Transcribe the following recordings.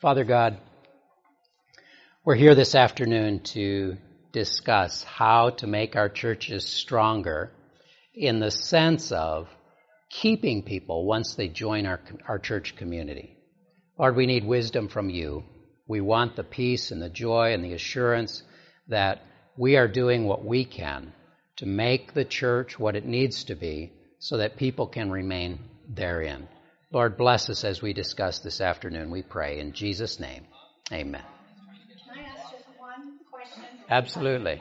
Father God, we're here this afternoon to discuss how to make our churches stronger in the sense of keeping people once they join our, our church community. Lord, we need wisdom from you. We want the peace and the joy and the assurance that we are doing what we can to make the church what it needs to be so that people can remain therein. Lord, bless us as we discuss this afternoon, we pray. In Jesus' name, amen. Can I ask just one question? Absolutely.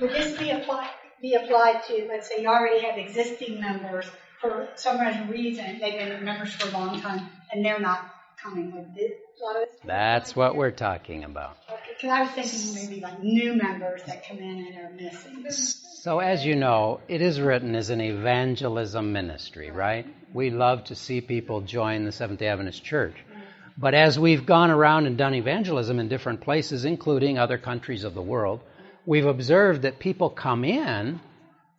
Would this be applied, be applied to, let's say you already have existing members for some reason, they've been members for a long time, and they're not coming with this? That's what we're talking about. Because I was thinking maybe like new members that come in and are missing. So, as you know, it is written as an evangelism ministry, right? We love to see people join the Seventh day Adventist Church. But as we've gone around and done evangelism in different places, including other countries of the world, we've observed that people come in,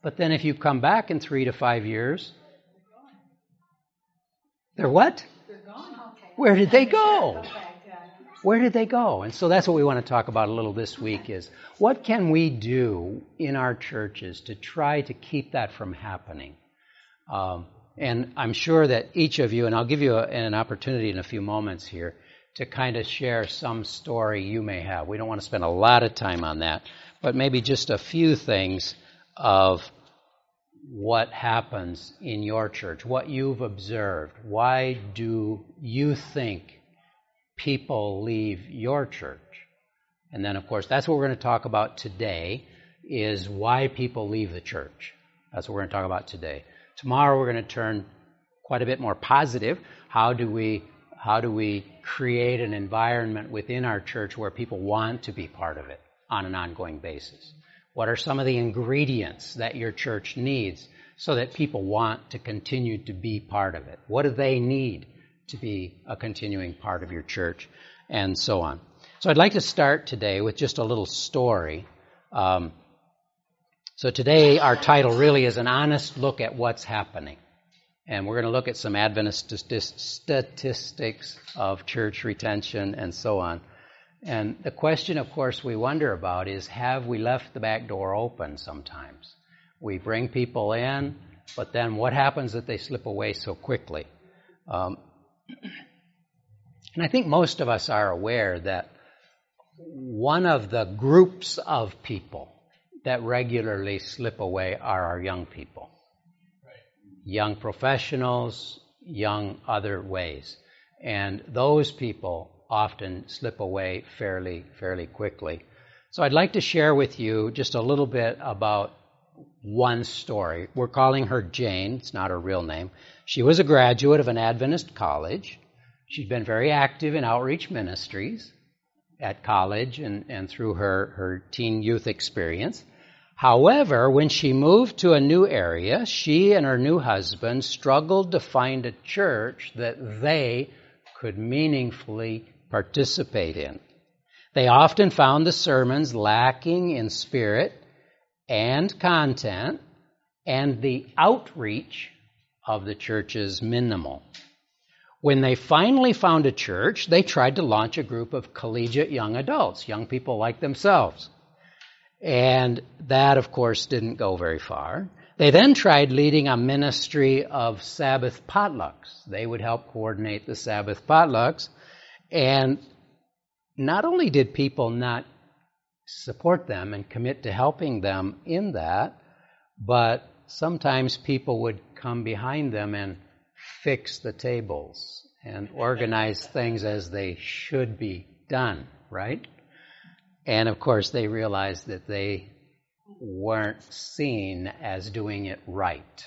but then if you come back in three to five years, they're what? They're gone. Okay. Where did they go? Where did they go? And so that's what we want to talk about a little this week is what can we do in our churches to try to keep that from happening? Um, and I'm sure that each of you, and I'll give you a, an opportunity in a few moments here to kind of share some story you may have. We don't want to spend a lot of time on that, but maybe just a few things of what happens in your church, what you've observed. Why do you think people leave your church? And then, of course, that's what we're going to talk about today is why people leave the church. That's what we're going to talk about today. Tomorrow we're going to turn quite a bit more positive. How do we how do we create an environment within our church where people want to be part of it on an ongoing basis? What are some of the ingredients that your church needs so that people want to continue to be part of it? What do they need to be a continuing part of your church? And so on. So I'd like to start today with just a little story. Um, so today our title really is an honest look at what's happening. And we're going to look at some Adventist statistics of church retention and so on. And the question, of course, we wonder about is have we left the back door open sometimes? We bring people in, but then what happens if they slip away so quickly? Um, and I think most of us are aware that one of the groups of people that regularly slip away are our young people. Young professionals, young other ways. And those people often slip away fairly, fairly quickly. So I'd like to share with you just a little bit about one story. We're calling her Jane. It's not her real name. She was a graduate of an Adventist college. She'd been very active in outreach ministries at college and, and through her, her teen youth experience. However, when she moved to a new area, she and her new husband struggled to find a church that they could meaningfully participate in. They often found the sermons lacking in spirit and content, and the outreach of the churches minimal. When they finally found a church, they tried to launch a group of collegiate young adults, young people like themselves. And that, of course, didn't go very far. They then tried leading a ministry of Sabbath potlucks. They would help coordinate the Sabbath potlucks. And not only did people not support them and commit to helping them in that, but sometimes people would come behind them and fix the tables and organize things as they should be done, right? And of course, they realized that they weren't seen as doing it right.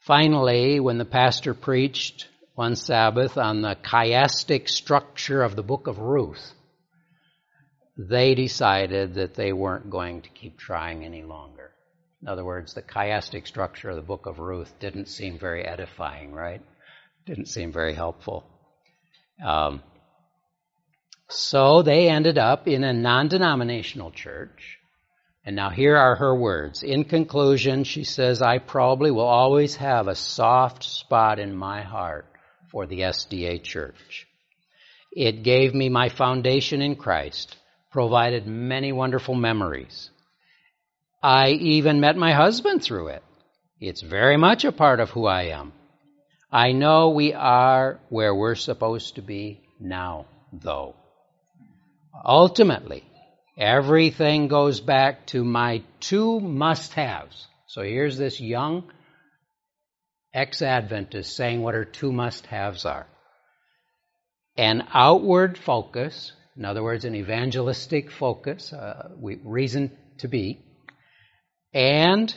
Finally, when the pastor preached one Sabbath on the chiastic structure of the book of Ruth, they decided that they weren't going to keep trying any longer. In other words, the chiastic structure of the book of Ruth didn't seem very edifying, right? Didn't seem very helpful. Um, so they ended up in a non denominational church, And now here are her words. In conclusion, she says, I probably will always have a soft spot in my heart for the SDA church. It gave me my foundation in Christ, provided many wonderful memories. I even met my husband through it. It's very much a part of who I am. I know we are where we're supposed to be now, though. Ultimately, everything goes back to my two must haves. So here's this young ex Adventist saying what her two must haves are an outward focus, in other words, an evangelistic focus, uh, reason to be, and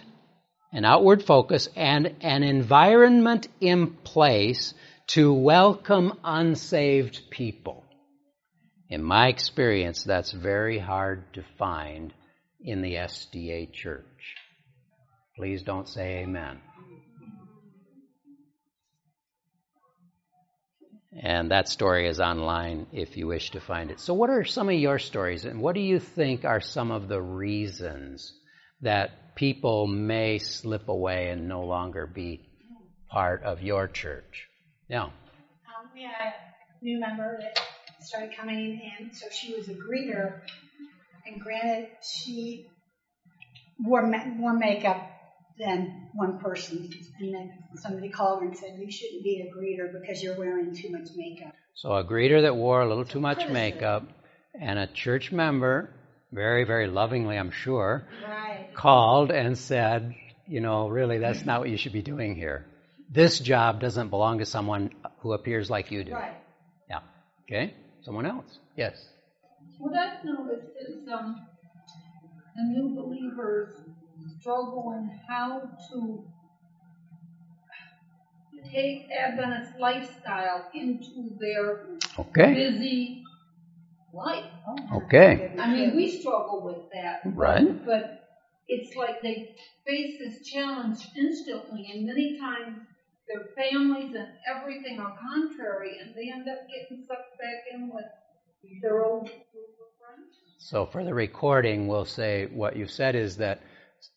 an outward focus and an environment in place to welcome unsaved people. In my experience, that's very hard to find in the SDA church. Please don't say amen. And that story is online if you wish to find it. So, what are some of your stories, and what do you think are some of the reasons that people may slip away and no longer be part of your church? Yeah. Um, we had a new member that started coming in, so she was a greeter, and granted, she wore, wore makeup than one person. And then somebody called her and said, You shouldn't be a greeter because you're wearing too much makeup. So, a greeter that wore a little too much makeup, and a church member, very, very lovingly, I'm sure, right. called and said, You know, really, that's not what you should be doing here. This job doesn't belong to someone who appears like you do. Right. Yeah. Okay? Someone else? Yes. What I've noticed is um, the new believers struggle in how to take Adventist lifestyle into their Okay. busy life. Okay. I mean, we struggle with that. Right. But it's like they face this challenge instantly, and many times their families and everything are contrary, and they end up getting sucked back in with their old group of friends. So, for the recording, we'll say what you said is that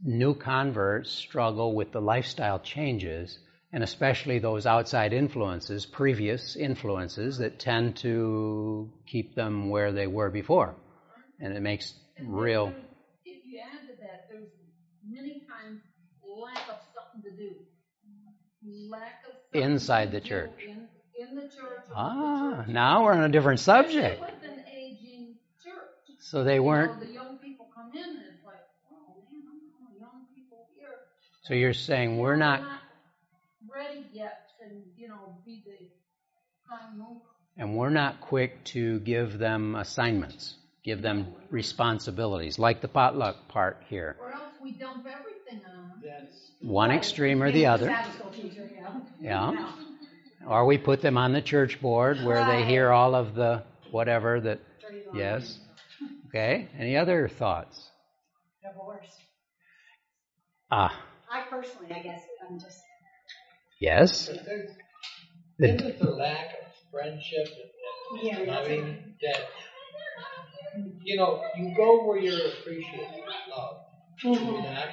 new converts struggle with the lifestyle changes, and especially those outside influences, previous influences that tend to keep them where they were before. And it makes And real. If you add to that, there's many times lack of something to do. Lack of something Inside to the do church. In, in the church. with the Ah, church. now we're on a different subject. With an aging church. So they You weren't. know, the young people come in and it's like, oh man, I'm young people here. So you're saying we're They're not, ready yet to, you know, be the prime mover. and we're not quick to give them assignments, give them responsibilities, like the potluck part here. Or else we dump everything on them. One extreme or the other. Sabbath teacher, you know. Yeah. Or we put them on the church board where they hear all of the whatever that, yes. Okay. Any other thoughts? Divorce. Ah, I personally, I guess, I'm just. yes. But there's, The- isn't the lack of friendship and, Yeah, and that's loving that you know you go where you're appreciated, loved. Mm-hmm. Do you not?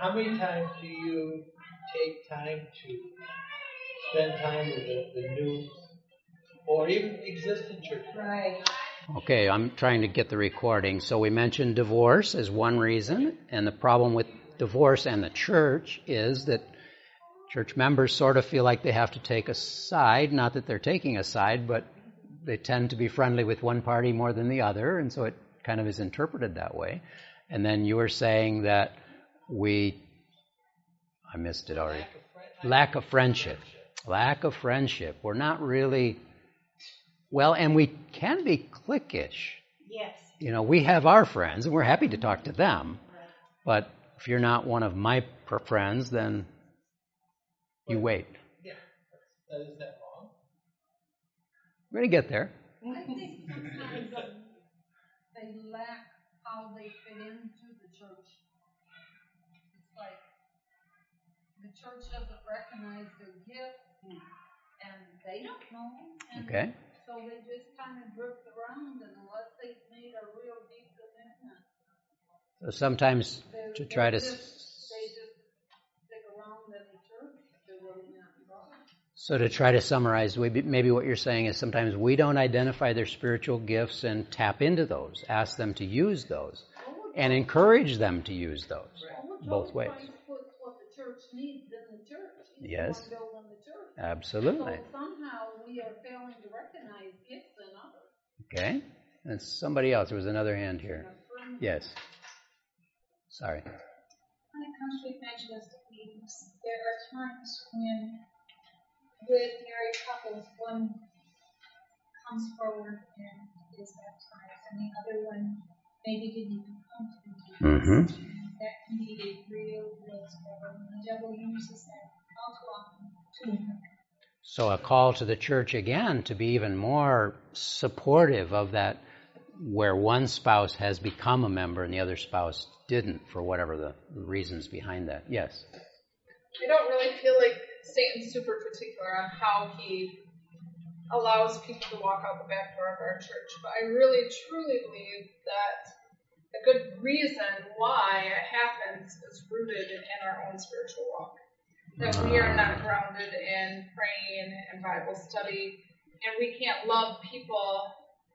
How many times do you take time to spend time with the, the new or even existing church? Right. Okay, I'm trying to get the recording. So we mentioned divorce as one reason, and the problem with divorce and the church is that church members sort of feel like they have to take a side. Not that they're taking a side, but they tend to be friendly with one party more than the other, and so it kind of is interpreted that way. And then you were saying that we, I missed it already. Lack of friendship. Lack of friendship. We're not really, well, and we can be cliquish. Yes. You know, we have our friends, and we're happy to talk to them. But if you're not one of my per- friends, then you wait. Yeah. That is that wrong? We're going to get there. I think sometimes um, they lack how they fit into the church. It's like the church doesn't recognize their gifts, and they don't know. And Okay? So they just kind of drift around, and unless they've made a real deep commitment, So sometimes to try to. So to try to summarize, maybe what you're saying is sometimes we don't identify their spiritual gifts and tap into those, ask them to use those, and encourage them to use those. Both ways. Yes. Absolutely. Okay. And somebody else. There was another hand here. Yes. Sorry. When it comes to evangelistic meetings, there are times when, with married couples, one comes forward and is baptized, and the other one maybe didn't even come to the meeting. Mhm. That can be a real, real struggle. And the devil uses that all too often to So a call to the church again to be even more supportive of that where one spouse has become a member and the other spouse didn't for whatever the reasons behind that. Yes. I don't really feel like Satan's super particular on how he allows people to walk out the back door of our church, but I really truly believe that a good reason why it happens is rooted in our own spiritual walk. That we are not grounded in praying and Bible study, and we can't love people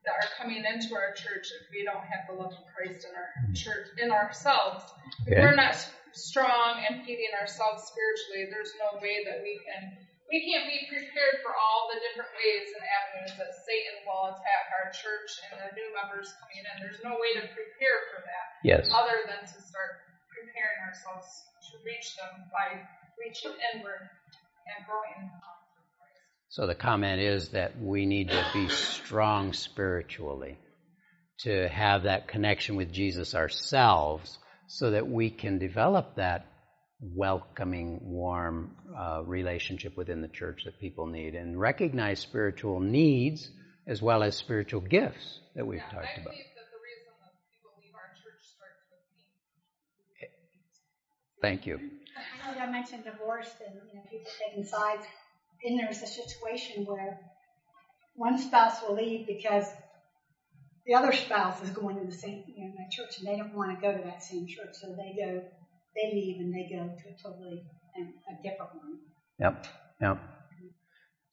that are coming into our church if we don't have the love of Christ in our church, in ourselves. If Okay. we're not strong and feeding ourselves spiritually, there's no way that we can. We can't be prepared for all the different ways and avenues that Satan will attack our church and the new members coming in. There's no way to prepare for that Yes. other than to start preparing ourselves to reach them by reaching inward and growing. So the comment is that we need to be strong spiritually to have that connection with Jesus ourselves so that we can develop that welcoming, warm uh, relationship within the church that people need and recognize spiritual needs as well as spiritual gifts that we've Yeah, talked I about. believe that the reason that people leave our church starts with me. Thank you. I know I mentioned divorce and you know people taking sides. And there's a situation where one spouse will leave because the other spouse is going to the same you know church and they don't want to go to that same church, so they go, they leave and they go to a totally um, a different one. Yep. Yep.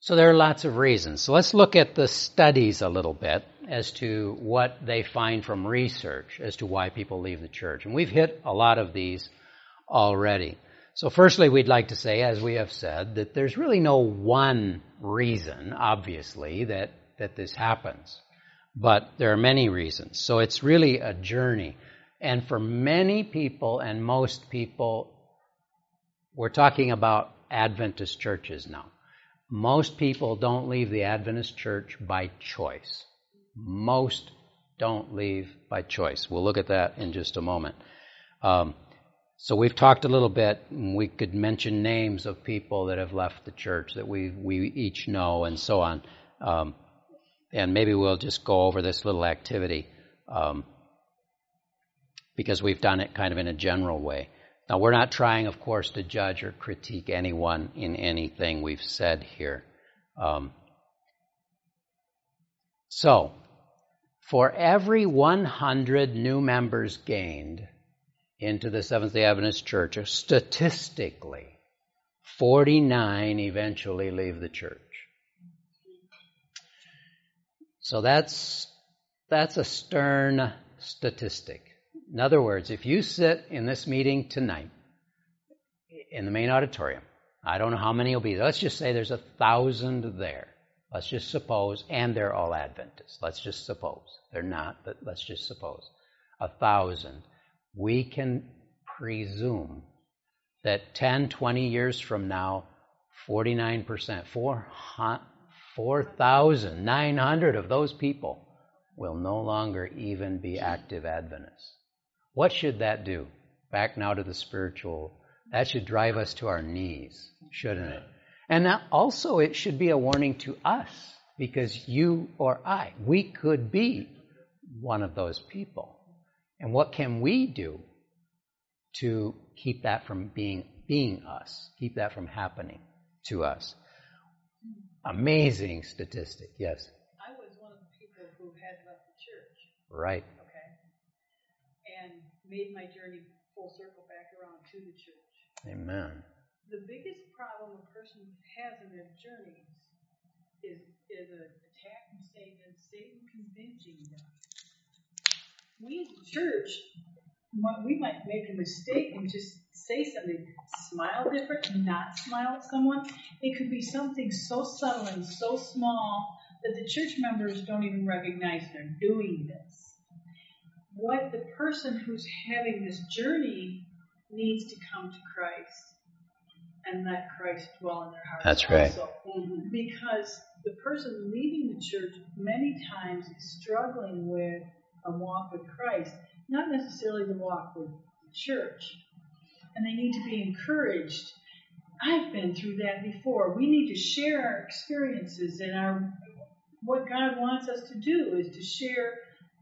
So there are lots of reasons. So let's look at the studies a little bit as to what they find from research as to why people leave the church. And we've hit a lot of these already. So firstly, we'd like to say, as we have said, that there's really no one reason, obviously, that, that this happens. But there are many reasons. So it's really a journey. And for many people and most people, we're talking about Adventist churches now. Most people don't leave the Adventist church by choice. Most don't leave by choice. We'll look at that in just a moment. Um, so we've talked a little bit. We could mention names of people that have left the church that we we each know, and so on. Um, and maybe we'll just go over this little activity um, because we've done it kind of in a general way. Now, we're not trying, of course, to judge or critique anyone in anything we've said here. Um, so, for every 100 new members gained into the Seventh day Adventist Church, statistically, 49 eventually leave the church. So that's, that's a stern statistic. In other words, if you sit in this meeting tonight in the main auditorium, I don't know how many will be there. Let's just say there's a thousand there. Let's just suppose, and they're all Adventists. Let's just suppose. They're not, but let's just suppose. A thousand. We can presume that 10, 20 years from now, 49%, 4,900 of those people will no longer even be active Adventists. What should that do? Back now to the spiritual. That should drive us to our knees, shouldn't it? And also, it should be a warning to us because you or I, we could be one of those people. And what can we do to keep that from being being us, keep that from happening to us? Amazing statistic, yes. I was one of the people who had left the church, Right. okay? And made my journey full circle back around to the church. Amen. The biggest problem a person has in their journeys is is an attack from Satan Satan convincing them. We as a church, we might make a mistake and just say something, smile different, not smile at someone. It could be something so subtle and so small that the church members don't even recognize they're doing this. What the person who's having this journey needs to come to Christ and let Christ dwell in their hearts. That's right. Also. Because the person leaving the church many times is struggling with a walk with Christ, not necessarily the walk with the church. And they need to be encouraged. I've been through that before. We need to share our experiences and our what God wants us to do is to share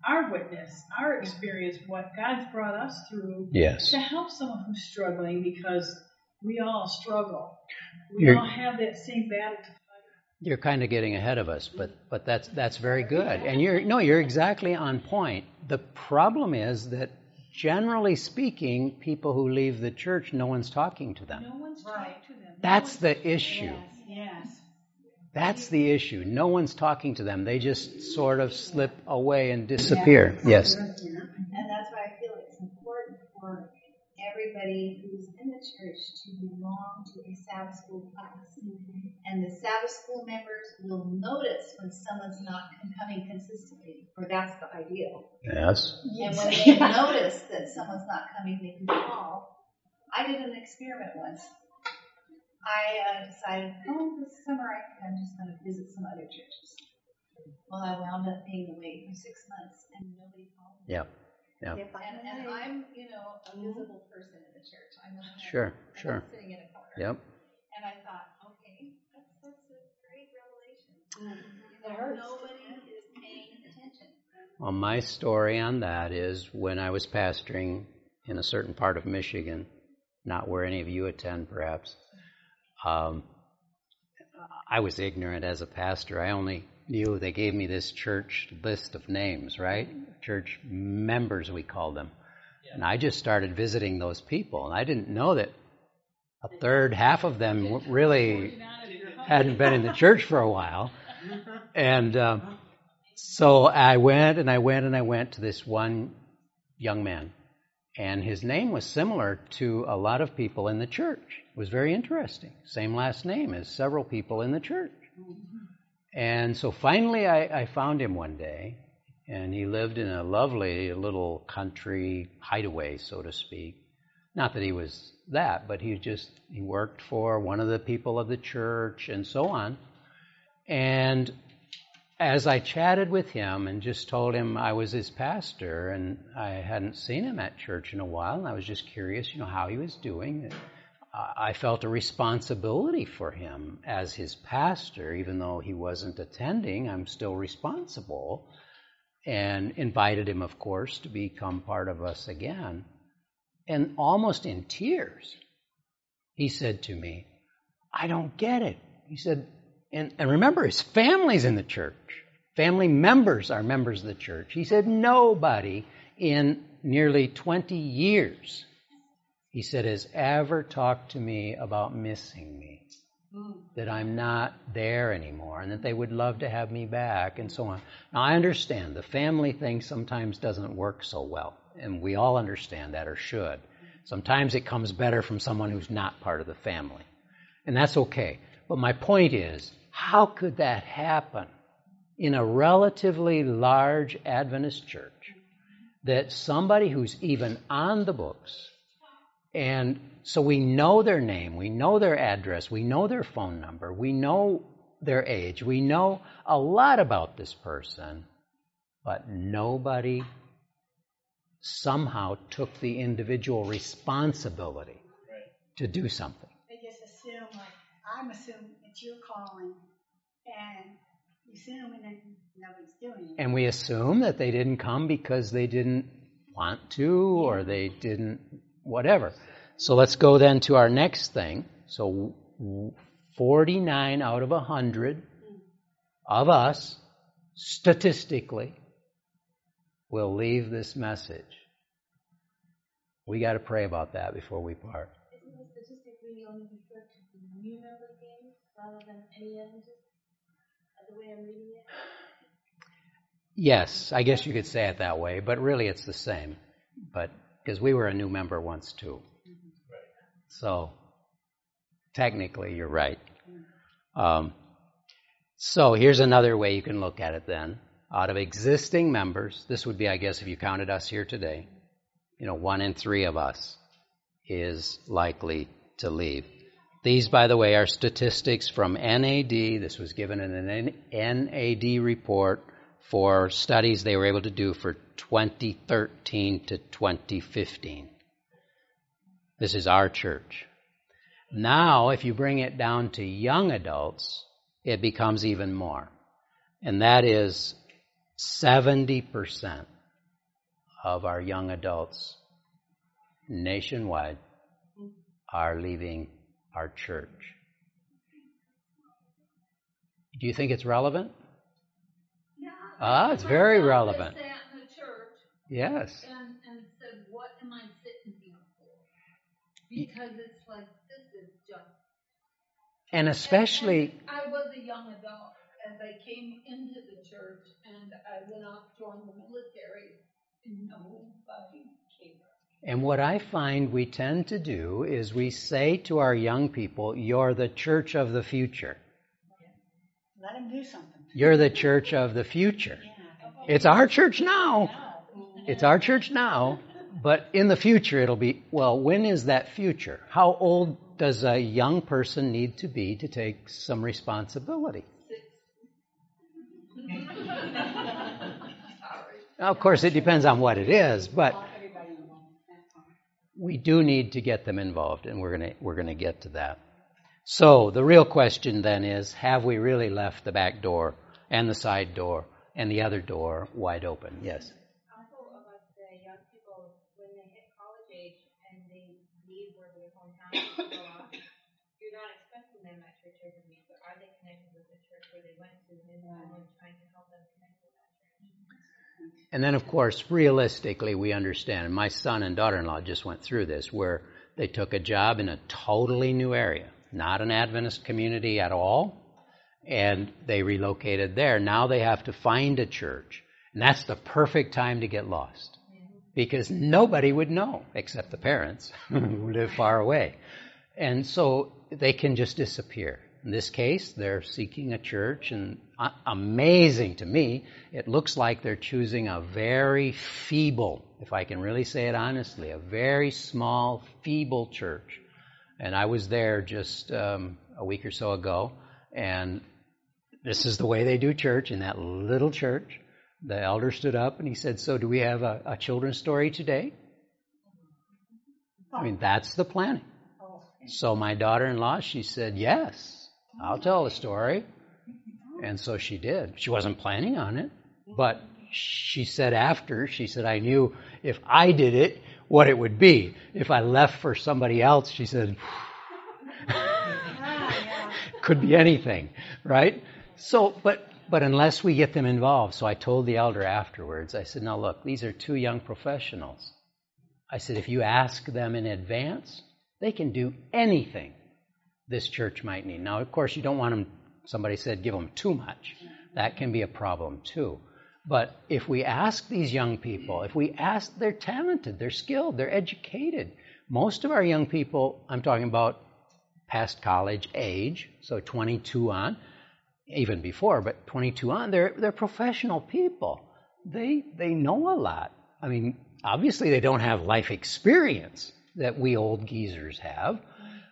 our witness, our experience, what God's brought us through Yes. to help someone who's struggling because we all struggle. We You're- all have that same battle to fight. You're kind of getting ahead of us, but but that's that's very good. And you're no, you're exactly on point. The problem is that generally speaking, people who leave the church, no one's talking to them. No one's Right. talked to them. No That's the issue. Yes, yes. That's the issue. No one's talking to them. They just sort of slip away and disappear. Yes. And that's why I feel it's important for everybody who's in the church to belong to a Sabbath school class. And the Sabbath school members will notice when someone's not coming consistently, or that's the ideal. Yes. And when they notice that someone's not coming, they can call. I did an experiment once. I uh, decided, oh, this summer I think I'm just going to visit some other churches. Well, I wound up being away for six months, and nobody called me. Yep. Yep. If I And, and. I'm, you know, a visible person in the church. I'm not Sure, I'm not sure. sitting in a corner. Yep. And I thought, okay, that's, that's a great revelation. Mm. You know, nobody is paying attention. Well, my story on that is when I was pastoring in a certain part of Michigan, not where any of you attend, perhaps. Um, I was ignorant as a pastor. I only knew they gave me this church list of names, right? Church members, we call them. And I just started visiting those people, and I didn't know that a third, half of them really hadn't been in the church for a while. And um, so I went and I went and I went to this one young man. And his name was similar to a lot of people in the church. It was very interesting. Same last name as several people in the church. And so finally I, I found him one day, and he lived in a lovely little country hideaway, so to speak. Not that he was that, but he just he worked for one of the people of the church and so on. And as I chatted with him and just told him I was his pastor and I hadn't seen him at church in a while, and I was just curious, you know, how he was doing. I felt a responsibility for him as his pastor, even though he wasn't attending. I'm still responsible, and invited him, of course, to become part of us again. And almost in tears, he said to me, "I don't get it." He said, and, and remember, his family's in the church. Family members are members of the church. He said, nobody in nearly 20 years, he said, has ever talked to me about missing me, that I'm not there anymore, and that they would love to have me back, and so on. Now, I understand the family thing sometimes doesn't work so well, and we all understand that or should. Sometimes it comes better from someone who's not part of the family, and that's okay. But my point is, how could that happen in a relatively large Adventist church that somebody who's even on the books, and so we know their name, we know their address, we know their phone number, we know their age, we know a lot about this person, but nobody somehow took the individual responsibility to do something. They just assume, like, I'm assuming it's your calling, and you assume, and then nobody's doing it. And we assume that they didn't come because they didn't want to or they didn't, whatever. So let's go then to our next thing. So 49 out of 100 of us, statistically, will leave this message We got to pray about that before we part. Isn't the statistic really only refer to the new member games rather than any other? The way I'm reading it. Yes, I guess you could say it that way, but really it's the same. But because we were a new member once too. So technically, you're right. Um, so here's another way you can look at it then. Out of existing members, this would be, I guess, if you counted us here today, you know, one in three of us is likely to leave. These, by the way, are statistics from NAD. This was given in an NAD report for studies they were able to do for 2013 to 2015. This is our church. Now, if you bring it down to young adults, it becomes even more. And that is 70% of our young adults nationwide are leaving our church. Do you think it's relevant? Yeah. Ah, it's very relevant. sat in the church Yes. and, and said, what am I sitting here for? Because it's like, this is just. And especially, And I was a young adult as I came into the church and I went off, joined the military, and nobody cared. and what I find we tend to do is we say to our young people, you're the church of the future. Let them do something. You're the church of the future. It's our church now. It's our church now, but in the future it'll be, well, when is that future? How old does a young person need to be to take some responsibility? Now, of course, it depends on what it is, but we do need to get them involved, and we're going we're going to get to that. So the real question then is: Have we really left the back door and the side door and the other door wide open? Yes. also about the young people when they hit college age and they leave where their hometown go off. You're not expecting them at church every week, but are they connected with the church where they went to and someone trying to help them connect with that church? And then, of course, realistically, we understand. My son and daughter-in-law just went through this, where they took a job in a totally new area, not an Adventist community at all, and they relocated there. Now they have to find a church, and that's the perfect time to get lost, because nobody would know except the parents who live far away, and so they can just disappear. In this case, they're seeking a church, and uh, amazing to me, it looks like they're choosing a very feeble, if I can really say it honestly, a very small, feeble church. And I was there just um, a week or so ago, and this is the way they do church in that little church. The elder stood up and he said, So, do we have a, a children's story today? I mean, that's the planning. So my daughter-in-law, she said, "Yes, I'll tell the story," and so she did. She wasn't planning on it, but she said after, she said, "I knew if I did it, what it would be. If I left for somebody else," she said, "could be anything, right?" So, but but unless we get them involved, so I told the elder afterwards. I said, "Now look, these are two young professionals." I said, if you ask them in advance, they can do anything this church might need. Now, of course, you don't want them, somebody said, give them too much. That can be a problem too. But if we ask these young people, if we ask, they're talented, they're skilled, they're educated. Most of our young people, I'm talking about past college age, so 22 on, even before, but 22 on, they're, they're professional people. They, they know a lot. I mean, obviously they don't have life experience that we old geezers have,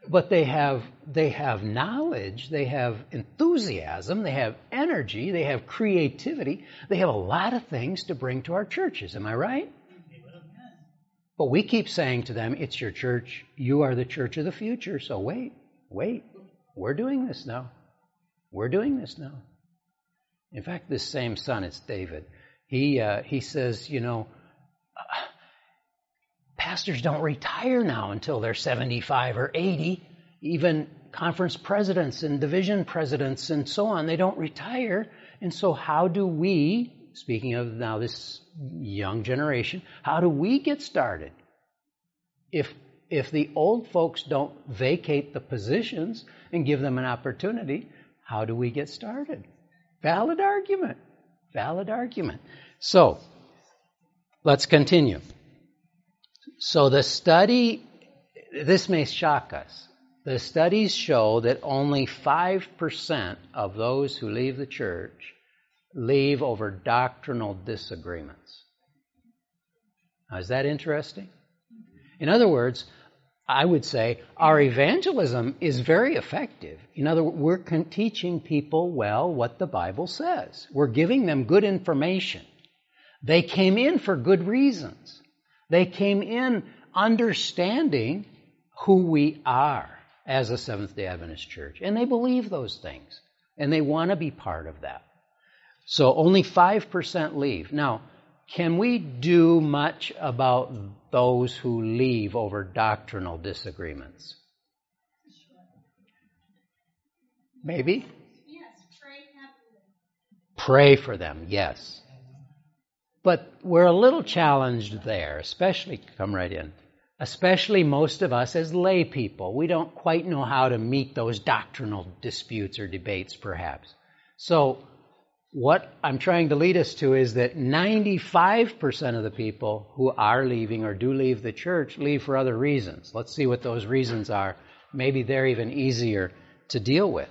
but they have they have knowledge, they have enthusiasm, they have energy, they have creativity, they have a lot of things to bring to our churches. Am I right? But we keep saying to them, it's your church, you are the church of the future, so wait, wait. We're doing this now. We're doing this now. In fact, this same son, it's David. He uh, he says, you know, pastors don't retire now until they're 75 or 80. Even conference presidents and division presidents and so on, they don't retire. And so, how do we, speaking of now this young generation, how do we get started? if if the old folks don't vacate the positions and give them an opportunity, how do we get started? Valid argument. Valid argument. So, let's continue. So, the study, this may shock us. The studies show that only 5% of those who leave the church leave over doctrinal disagreements. Now, is that interesting? In other words, I would say our evangelism is very effective. In other words, we're teaching people well what the Bible says. We're giving them good information. They came in for good reasons. They came in understanding who we are as a Seventh day Adventist church. And they believe those things. And they want to be part of that. So only 5% leave. Now, can we do much about those who leave over doctrinal disagreements? Maybe? Yes, pray. Pray for them, yes. But we're a little challenged there, especially, come right in, especially most of us as lay people. We don't quite know how to meet those doctrinal disputes or debates, perhaps. So, what I'm trying to lead us to is that 95% of the people who are leaving or do leave the church leave for other reasons. Let's see what those reasons are. Maybe they're even easier to deal with.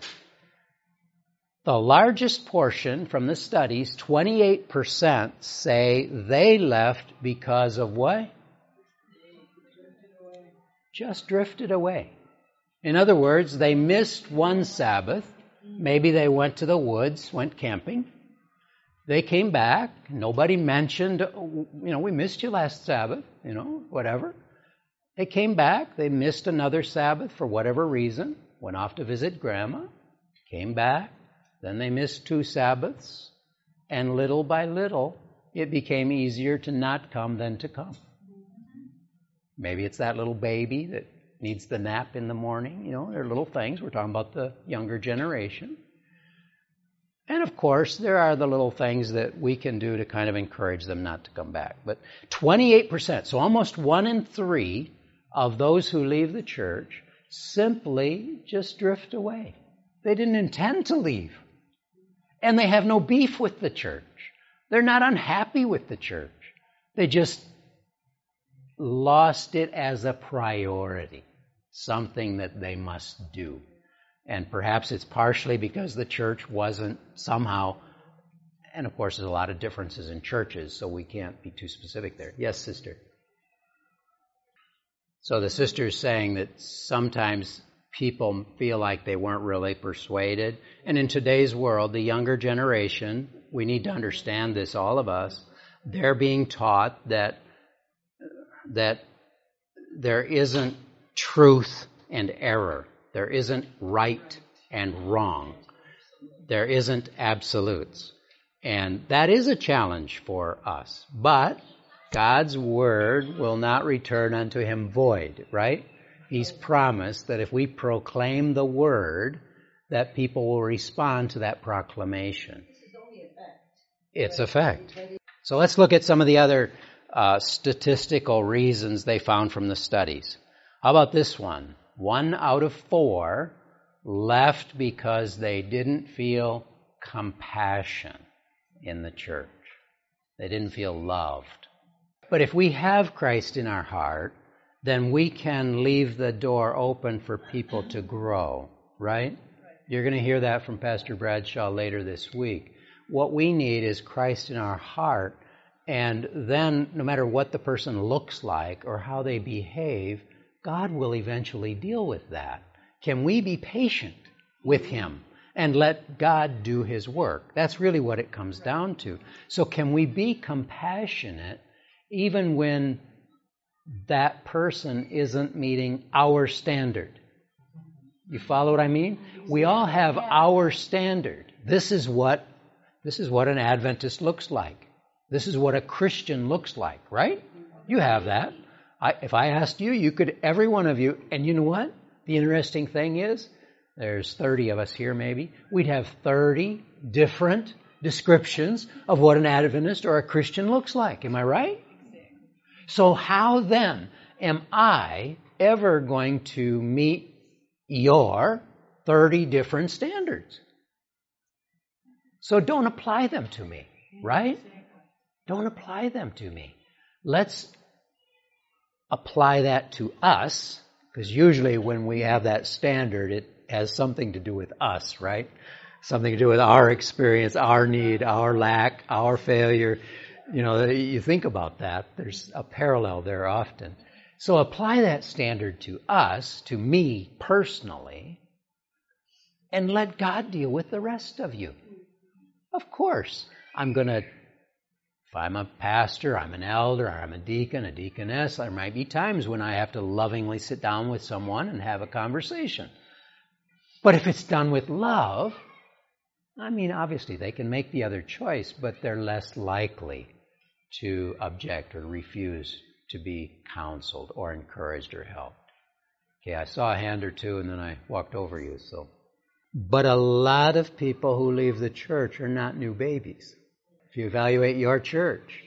The largest portion from the studies, 28%, say they left because of what? Just drifted away. In other words, they missed one Sabbath. Maybe they went to the woods, went camping. They came back. Nobody mentioned, you know, we missed you last Sabbath, you know, whatever. They came back. They missed another Sabbath for whatever reason. Went off to visit grandma. Came back. Then they missed two Sabbaths, and little by little, it became easier to not come than to come. Maybe it's that little baby that needs the nap in the morning. You know, they're little things. We're talking about the younger generation. And of course, there are the little things that we can do to kind of encourage them not to come back. But 28%, so almost one in three of those who leave the church simply just drift away. They didn't intend to leave. And they have no beef with the church. They're not unhappy with the church. They just lost it as a priority, something that they must do. And perhaps it's partially because the church wasn't somehow, and of course, there's a lot of differences in churches, so we can't be too specific there. Yes, sister. So the sister is saying that sometimes people feel like they weren't really persuaded. And in today's world, the younger generation, we need to understand this, all of us, they're being taught that, that there isn't truth and error. There isn't right and wrong. There isn't absolutes. And that is a challenge for us. But God's word will not return unto him void, right? He's promised that if we proclaim the word, that people will respond to that proclamation. It's a fact. So let's look at some of the other uh, statistical reasons they found from the studies. How about this one? One out of four left because they didn't feel compassion in the church. They didn't feel loved. But if we have Christ in our heart, then we can leave the door open for people to grow, right? You're going to hear that from Pastor Bradshaw later this week. What we need is Christ in our heart, and then no matter what the person looks like or how they behave, God will eventually deal with that. Can we be patient with Him and let God do His work? That's really what it comes down to. So, can we be compassionate even when that person isn't meeting our standard? You follow what I mean? We all have our standard. This is what this is what an Adventist looks like. This is what a Christian looks like, right? You have that. I, if I asked you, you could, every one of you, and you know what? The interesting thing is, there's 30 of us here maybe, we'd have 30 different descriptions of what an Adventist or a Christian looks like. Am I right? So how then, am I ever going to meet your 30 different standards? So don't apply them to me, right? Don't apply them to me. Let's apply that to us, because usually when we have that standard, it has something to do with us, right? Something to do with our experience, our need, our lack, our failure. You know, you think about that. There's a parallel there often. So apply that standard to us, to me personally, and let God deal with the rest of you. Of course, I'm going to, if I'm a pastor, I'm an elder, I'm a deacon, a deaconess, there might be times when I have to lovingly sit down with someone and have a conversation. But if it's done with love, I mean, obviously they can make the other choice, but they're less likely to object or refuse to be counseled or encouraged or helped. Okay, I saw a hand or two and then I walked over you, so. But a lot of people who leave the church are not new babies. If you evaluate your church,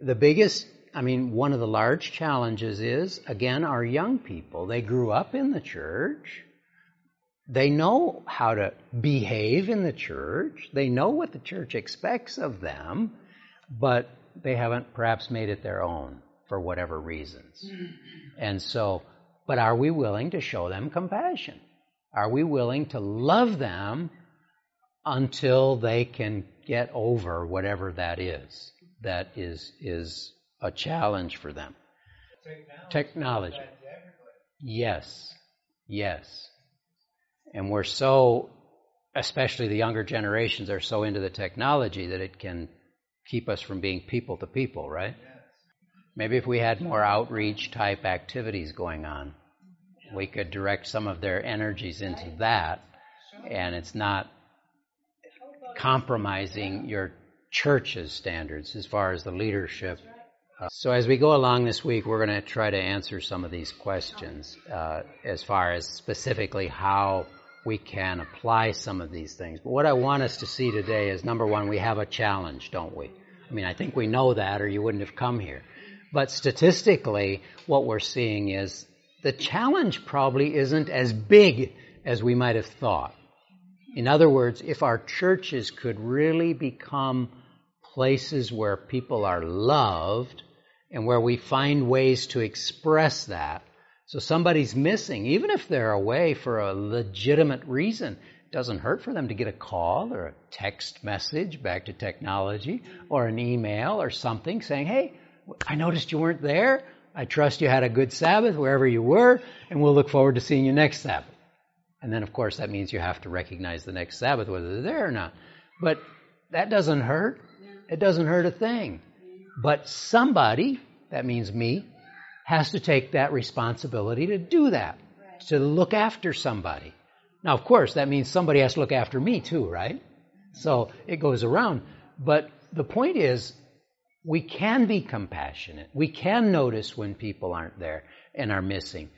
the biggest, I mean, one of the large challenges is, again, our young people. They grew up in the church. They know how to behave in the church. They know what the church expects of them, but they haven't perhaps made it their own for whatever reasons. And so, but are we willing to show them compassion? Are we willing to love them until they can get over whatever that is that is is a challenge for them? Technology. Technology. Yes. Yes. And we're so especially the younger generations are so into the technology that it can keep us from being people to people, right? Maybe if we had more outreach type activities going on, we could direct some of their energies into that, and it's not compromising your church's standards as far as the leadership. Uh, so as we go along this week, we're going to try to answer some of these questions uh, as far as specifically how we can apply some of these things. But what I want us to see today is number one, we have a challenge, don't we? I mean, I think we know that or you wouldn't have come here. But statistically, what we're seeing is the challenge probably isn't as big as we might have thought. In other words, if our churches could really become places where people are loved and where we find ways to express that, so somebody's missing, even if they're away for a legitimate reason, it doesn't hurt for them to get a call or a text message back to technology or an email or something saying, hey, I noticed you weren't there. I trust you had a good Sabbath wherever you were, and we'll look forward to seeing you next Sabbath. And then, of course, that means you have to recognize the next Sabbath, whether they're there or not. But that doesn't hurt. It doesn't hurt a thing. But somebody, that means me, has to take that responsibility to do that, to look after somebody. Now, of course, that means somebody has to look after me too, right? So it goes around. But the point is, we can be compassionate. We can notice when people aren't there and are missing.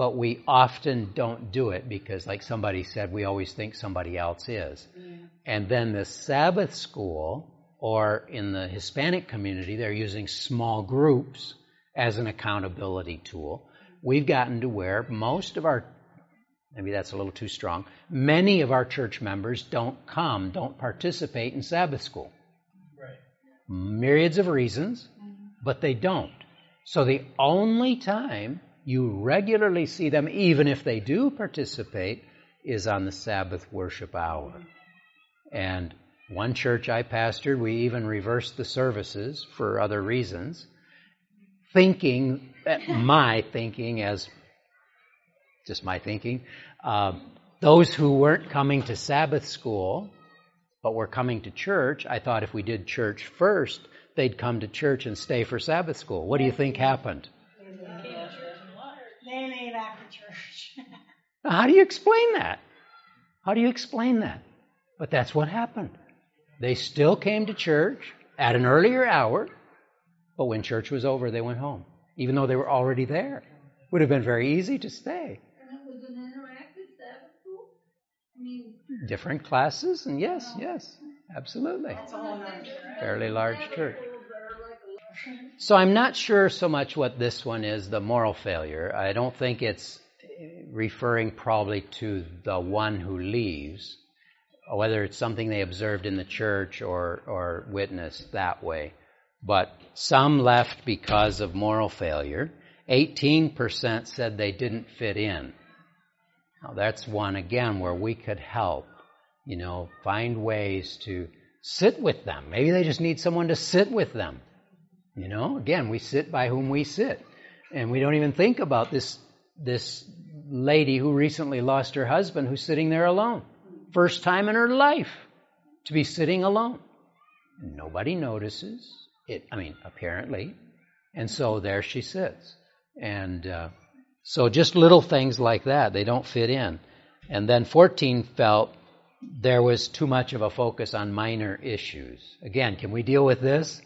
But we often don't do it because, like somebody said, we always think somebody else is. Yeah. And then the Sabbath school, or in the Hispanic community, they're using small groups as an accountability tool. We've gotten to where most of our, maybe that's a little too strong, many of our church members don't come, don't participate in Sabbath school myriads of reasons, mm-hmm. but they don't. So the only time you regularly see them, even if they do participate, is on the Sabbath worship hour. And one church I pastored, we even reversed the services for other reasons, thinking, my thinking as just my thinking, uh, those who weren't coming to Sabbath school but were coming to church, I thought if we did church first, they'd come to church and stay for Sabbath school. What do you think happened? They made church. how do you explain that? How do you explain that? But that's what happened. They still came to church at an earlier hour, but when church was over, they went home, even though they were already there. Would have been very easy to stay. different classes, and yes, yes, absolutely. Fairly large church. So I'm not sure so much what this one is, the moral failure. I don't think it's referring probably to the one who leaves, whether it's something they observed in the church or, or witnessed that way. But some left because of moral failure. 18% said they didn't fit in. Now that's one again where we could help, you know, find ways to sit with them. Maybe they just need someone to sit with them. You know, again, we sit by whom we sit. And we don't even think about this this lady who recently lost her husband who's sitting there alone. First time in her life to be sitting alone. Nobody notices it, I mean, apparently. And so there she sits. And uh, so just little things like that, they don't fit in. And then 14 felt there was too much of a focus on minor issues. Again, can we deal with this?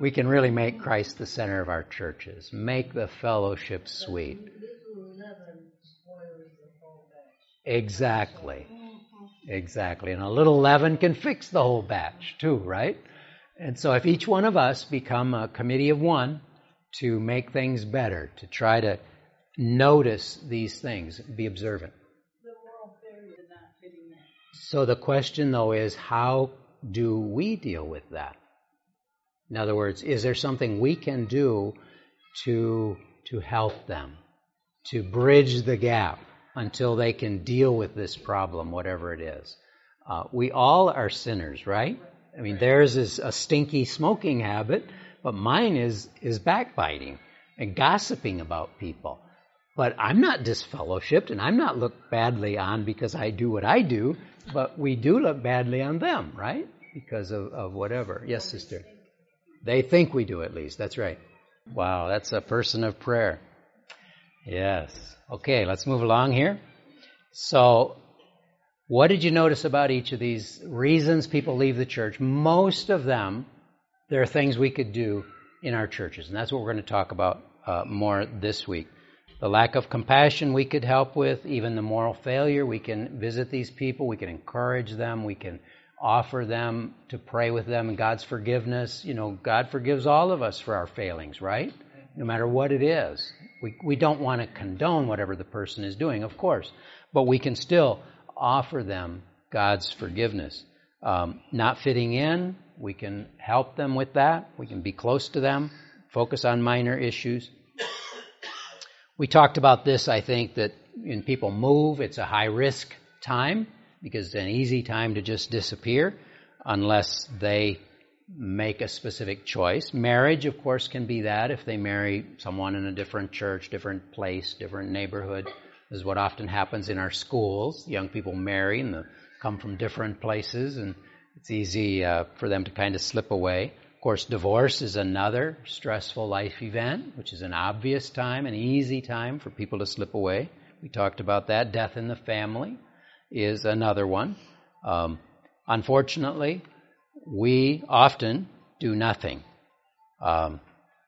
We can really make Christ the center of our churches, make the fellowship sweet. Exactly. Exactly. And a little leaven can fix the whole batch, too, right? And so if each one of us become a committee of one to make things better, to try to notice these things, be observant. So the question though is how do we deal with that? In other words, is there something we can do to to help them, to bridge the gap until they can deal with this problem, whatever it is? Uh, we all are sinners, right? I mean, theirs is a stinky smoking habit, but mine is is backbiting and gossiping about people. But I'm not disfellowshipped and I'm not looked badly on because I do what I do, but we do look badly on them, right? Because of, of whatever. Yes, sister. They think we do at least. That's right. Wow, that's a person of prayer. Yes. Okay, let's move along here. So what did you notice about each of these reasons people leave the church? Most of them, there are things we could do in our churches, and that's what we're going to talk about uh, more this week. The lack of compassion we could help with, even the moral failure, we can visit these people, we can encourage them, we can offer them to pray with them and God's forgiveness. You know, God forgives all of us for our failings, right? No matter what it is. We, we don't want to condone whatever the person is doing, of course, but we can still offer them God's forgiveness. Um, not fitting in, we can help them with that. We can be close to them, focus on minor issues. We talked about this, I think, that when people move, it's a high risk time because it's an easy time to just disappear unless they make a specific choice. Marriage, of course, can be that if they marry someone in a different church, different place, different neighborhood. This is what often happens in our schools. Young people marry and come from different places, and it's easy uh, for them to kind of slip away. Of course, divorce is another stressful life event, which is an obvious time, an easy time for people to slip away. We talked about that. Death in the family is another one. Um, unfortunately, we often do nothing. Um,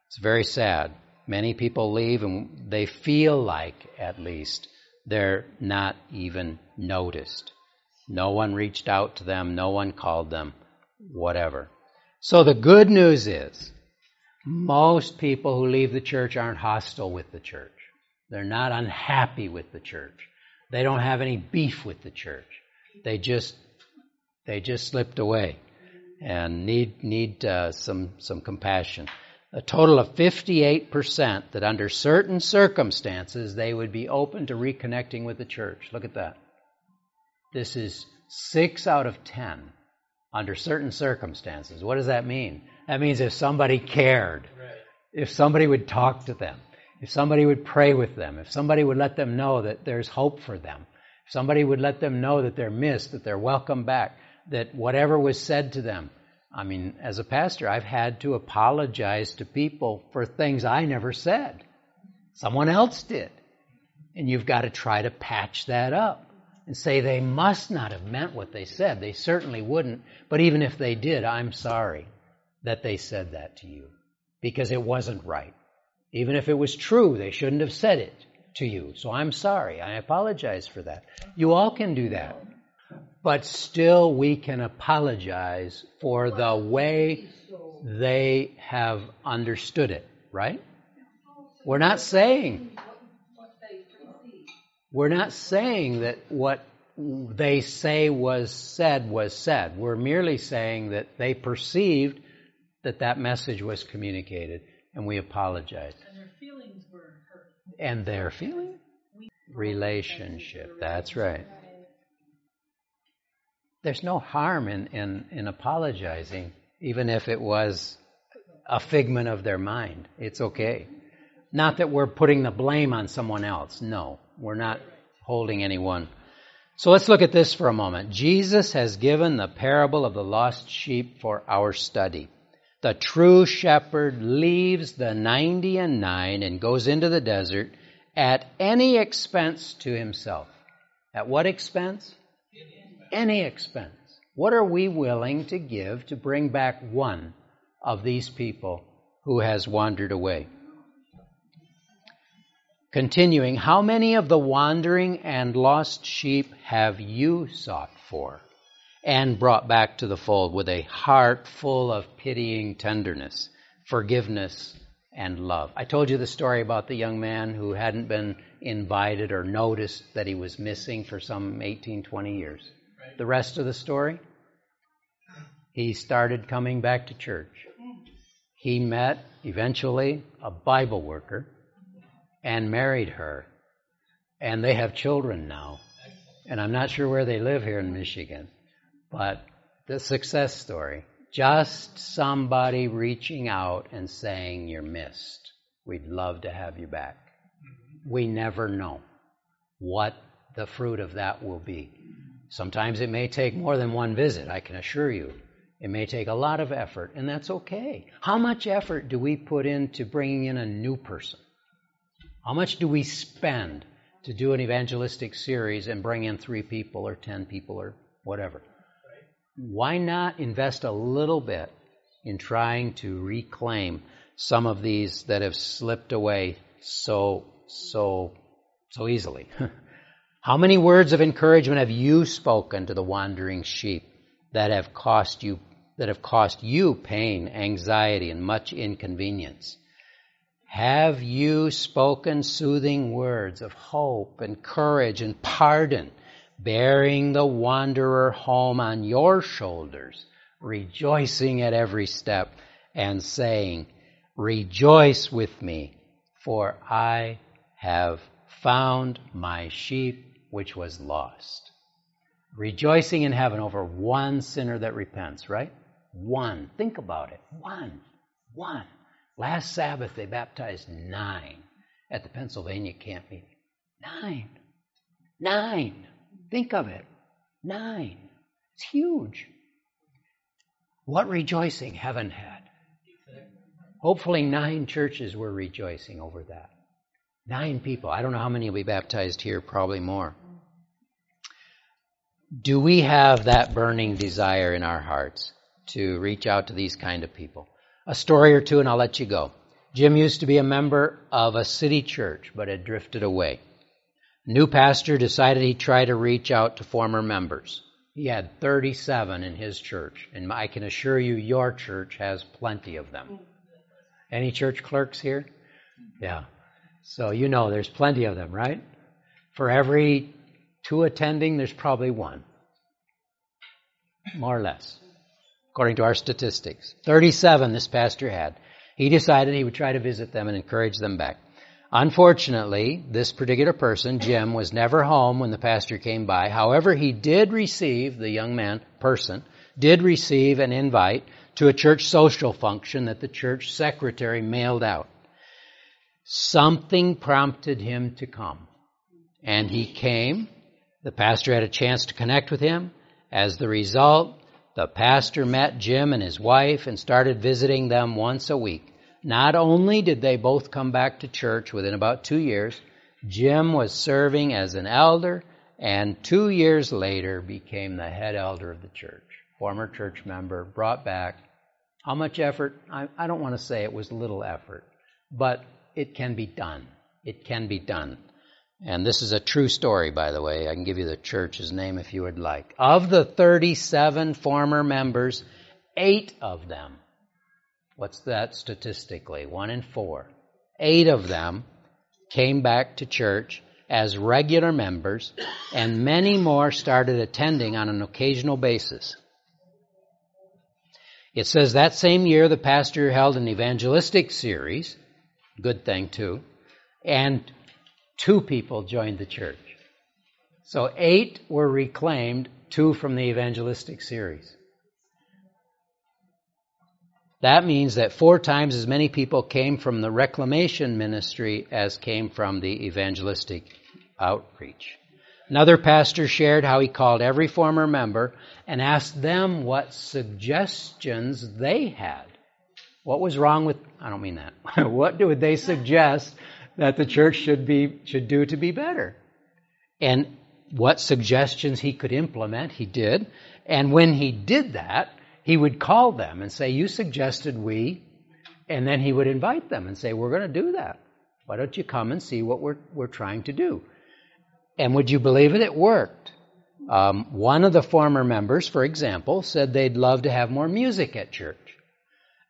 it's very sad. Many people leave and they feel like, at least, they're not even noticed. No one reached out to them, no one called them, whatever. So the good news is, most people who leave the church aren't hostile with the church. They're not unhappy with the church. They don't have any beef with the church. They just they just slipped away and need need uh, some some compassion a total of 58% that under certain circumstances they would be open to reconnecting with the church. Look at that. This is 6 out of 10 under certain circumstances. What does that mean? That means if somebody cared, if somebody would talk to them, if somebody would pray with them, if somebody would let them know that there's hope for them, if somebody would let them know that they're missed, that they're welcome back, that whatever was said to them, I mean, as a pastor, I've had to apologize to people for things I never said. Someone else did. And you've got to try to patch that up and say they must not have meant what they said. They certainly wouldn't. But even if they did, I'm sorry that they said that to you because it wasn't right. Even if it was true, they shouldn't have said it to you. So I'm sorry. I apologize for that. You all can do that but still we can apologize for the way they have understood it, right? We're not saying we're not saying that what they say was said was said. We're merely saying that they perceived that that message was communicated, and we apologize. And their feelings were hurt. And their feeling? Relationship. That's right. There's no harm in, in, in apologizing, even if it was a figment of their mind. It's okay. Not that we're putting the blame on someone else. No, we're not holding anyone. So let's look at this for a moment. Jesus has given the parable of the lost sheep for our study. The true shepherd leaves the 90 and 9 and goes into the desert at any expense to himself. At what expense? Any expense. What are we willing to give to bring back one of these people who has wandered away? Continuing, how many of the wandering and lost sheep have you sought for and brought back to the fold with a heart full of pitying tenderness, forgiveness, and love? I told you the story about the young man who hadn't been invited or noticed that he was missing for some 18, 20 years. The rest of the story? He started coming back to church. He met, eventually, a Bible worker and married her. And they have children now. And I'm not sure where they live here in Michigan. But the success story just somebody reaching out and saying, You're missed. We'd love to have you back. We never know what the fruit of that will be. Sometimes it may take more than one visit, I can assure you. It may take a lot of effort, and that's okay. How much effort do we put into bringing in a new person? How much do we spend to do an evangelistic series and bring in three people or ten people or whatever? Why not invest a little bit in trying to reclaim some of these that have slipped away so, so, so easily? How many words of encouragement have you spoken to the wandering sheep that have cost you that have cost you pain, anxiety, and much inconvenience? Have you spoken soothing words of hope and courage and pardon, bearing the wanderer home on your shoulders, rejoicing at every step, and saying, Rejoice with me, for I have found my sheep which was lost. Rejoicing in heaven over one sinner that repents, right? One. Think about it. One. One. Last Sabbath, they baptized nine at the Pennsylvania camp meeting. Nine. Nine. Think of it. Nine. It's huge. What rejoicing heaven had. Hopefully, nine churches were rejoicing over that. Nine people. I don't know how many will be baptized here, probably more. Do we have that burning desire in our hearts to reach out to these kind of people? A story or two and I'll let you go. Jim used to be a member of a city church, but had drifted away. New pastor decided he'd try to reach out to former members. He had 37 in his church, and I can assure you your church has plenty of them. Any church clerks here? Yeah. So you know there's plenty of them, right? For every two attending, there's probably one. More or less according to our statistics. 37 this pastor had. He decided he would try to visit them and encourage them back. Unfortunately, this particular person, Jim, was never home when the pastor came by. However, he did receive, the young man, person, did receive an invite to a church social function that the church secretary mailed out. Something prompted him to come. And he came. The pastor had a chance to connect with him. As the result, the pastor met Jim and his wife and started visiting them once a week. Not only did they both come back to church within about two years, Jim was serving as an elder and two years later became the head elder of the church. Former church member, brought back. How much effort? I, I don't want to say it was little effort, but it can be done. It can be done. And this is a true story, by the way. I can give you the church's name if you would like. Of the 37 former members, eight of them What's that statistically? One in four. Eight of them came back to church as regular members, and many more started attending on an occasional basis. It says that same year the pastor held an evangelistic series, good thing too, and two people joined the church. So eight were reclaimed, two from the evangelistic series. That means that four times as many people came from the reclamation ministry as came from the evangelistic outreach. Another pastor shared how he called every former member and asked them what suggestions they had. What was wrong with, I don't mean that. what would they suggest that the church should be, should do to be better? And what suggestions he could implement, he did. And when he did that, he would call them and say, You suggested we, and then he would invite them and say, We're going to do that. Why don't you come and see what we're, we're trying to do? And would you believe it? It worked. Um, one of the former members, for example, said they'd love to have more music at church.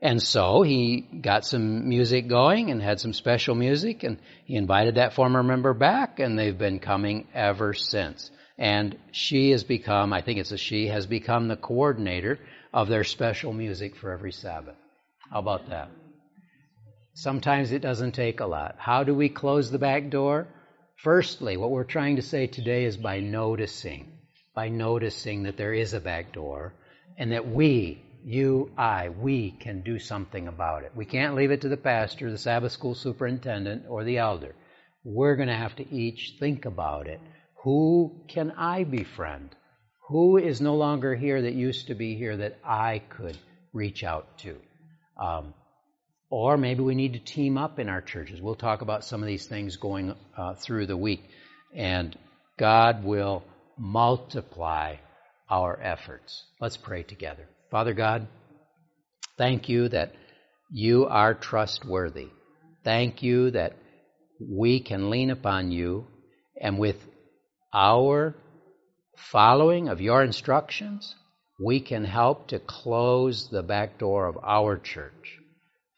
And so he got some music going and had some special music, and he invited that former member back, and they've been coming ever since. And she has become, I think it's a she, has become the coordinator of their special music for every Sabbath. How about that? Sometimes it doesn't take a lot. How do we close the back door? Firstly, what we're trying to say today is by noticing, by noticing that there is a back door and that we, you, I, we can do something about it. We can't leave it to the pastor, the Sabbath school superintendent, or the elder. We're going to have to each think about it. Who can I befriend? Who is no longer here that used to be here that I could reach out to? Um, or maybe we need to team up in our churches. We'll talk about some of these things going uh, through the week. And God will multiply our efforts. Let's pray together. Father God, thank you that you are trustworthy. Thank you that we can lean upon you and with our following of your instructions, we can help to close the back door of our church.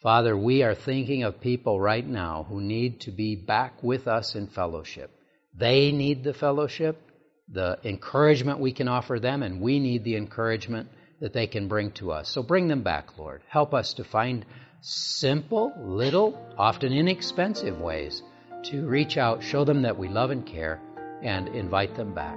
Father, we are thinking of people right now who need to be back with us in fellowship. They need the fellowship, the encouragement we can offer them, and we need the encouragement that they can bring to us. So bring them back, Lord. Help us to find simple, little, often inexpensive ways to reach out, show them that we love and care, and invite them back.